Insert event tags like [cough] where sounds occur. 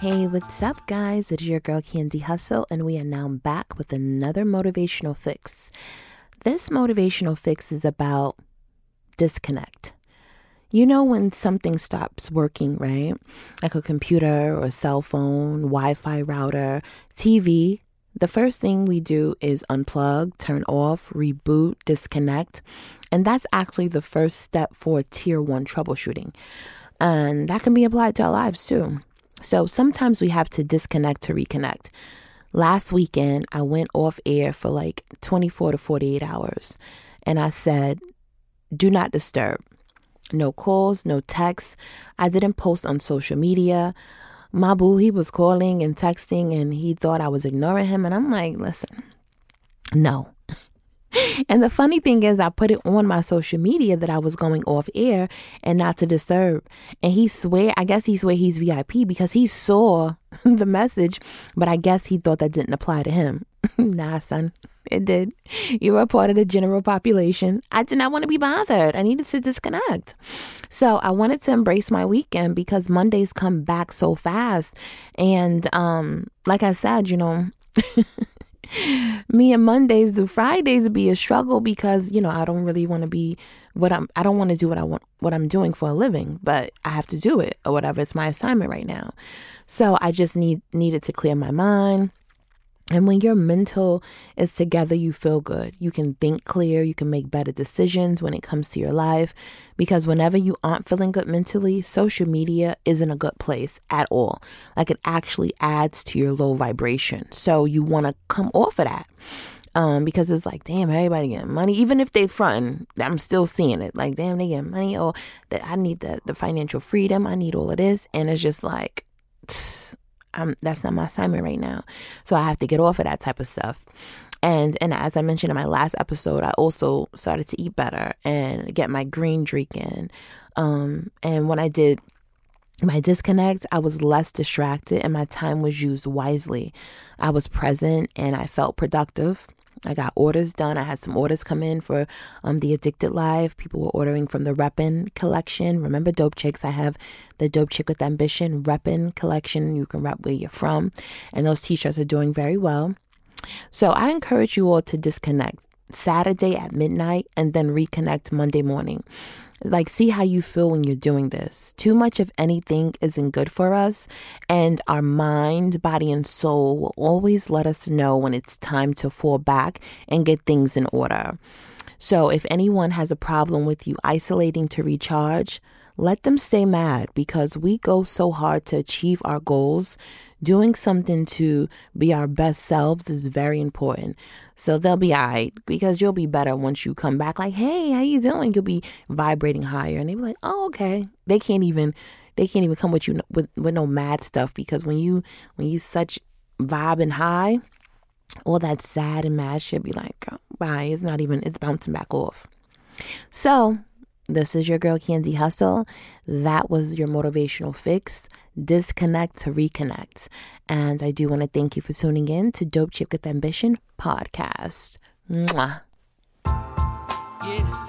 Hey, what's up, guys? It's your girl Candy Hustle, and we are now back with another motivational fix. This motivational fix is about disconnect. You know, when something stops working, right? Like a computer or cell phone, Wi Fi router, TV, the first thing we do is unplug, turn off, reboot, disconnect. And that's actually the first step for tier one troubleshooting. And that can be applied to our lives too. So sometimes we have to disconnect to reconnect. Last weekend, I went off air for like 24 to 48 hours and I said, do not disturb. No calls, no texts. I didn't post on social media. My boo, he was calling and texting and he thought I was ignoring him. And I'm like, listen, no. [laughs] and the funny thing is, I put it on my social media that I was going off air and not to disturb. And he swear, I guess he swear he's VIP because he saw [laughs] the message, but I guess he thought that didn't apply to him. [laughs] nah, son, it did. You were part of the general population. I did not want to be bothered. I needed to disconnect. So I wanted to embrace my weekend because Mondays come back so fast. And um, like I said, you know, [laughs] me and Mondays do Fridays be a struggle because you know I don't really want to be what I'm I don't want to do what I want what I'm doing for a living, but I have to do it or whatever. It's my assignment right now. So I just need needed to clear my mind and when your mental is together, you feel good. You can think clear. You can make better decisions when it comes to your life. Because whenever you aren't feeling good mentally, social media isn't a good place at all. Like it actually adds to your low vibration. So you want to come off of that. Um, because it's like, damn, everybody getting money. Even if they front, I'm still seeing it. Like, damn, they get money. Or that I need the, the financial freedom. I need all of this. And it's just like, [sniffs] I'm, that's not my assignment right now. So I have to get off of that type of stuff. And and as I mentioned in my last episode, I also started to eat better and get my green drink in. Um, and when I did my disconnect, I was less distracted and my time was used wisely. I was present and I felt productive. I got orders done. I had some orders come in for um, the Addicted Live. People were ordering from the Reppin collection. Remember Dope Chicks? I have the Dope Chick with Ambition Reppin collection. You can rep where you're from. And those t shirts are doing very well. So I encourage you all to disconnect Saturday at midnight and then reconnect Monday morning. Like, see how you feel when you're doing this. Too much of anything isn't good for us, and our mind, body, and soul will always let us know when it's time to fall back and get things in order. So, if anyone has a problem with you isolating to recharge, let them stay mad because we go so hard to achieve our goals. Doing something to be our best selves is very important. So they'll be all right because you'll be better once you come back like, hey, how you doing? You'll be vibrating higher. And they'll be like, oh, okay. They can't even they can't even come with you with, with no mad stuff because when you when you such vibing high, all that sad and mad shit be like, oh, bye. It's not even it's bouncing back off. So this is your girl Candy Hustle. That was your motivational fix. Disconnect to reconnect. And I do want to thank you for tuning in to Dope Chick with Ambition podcast. Mwah. Yeah.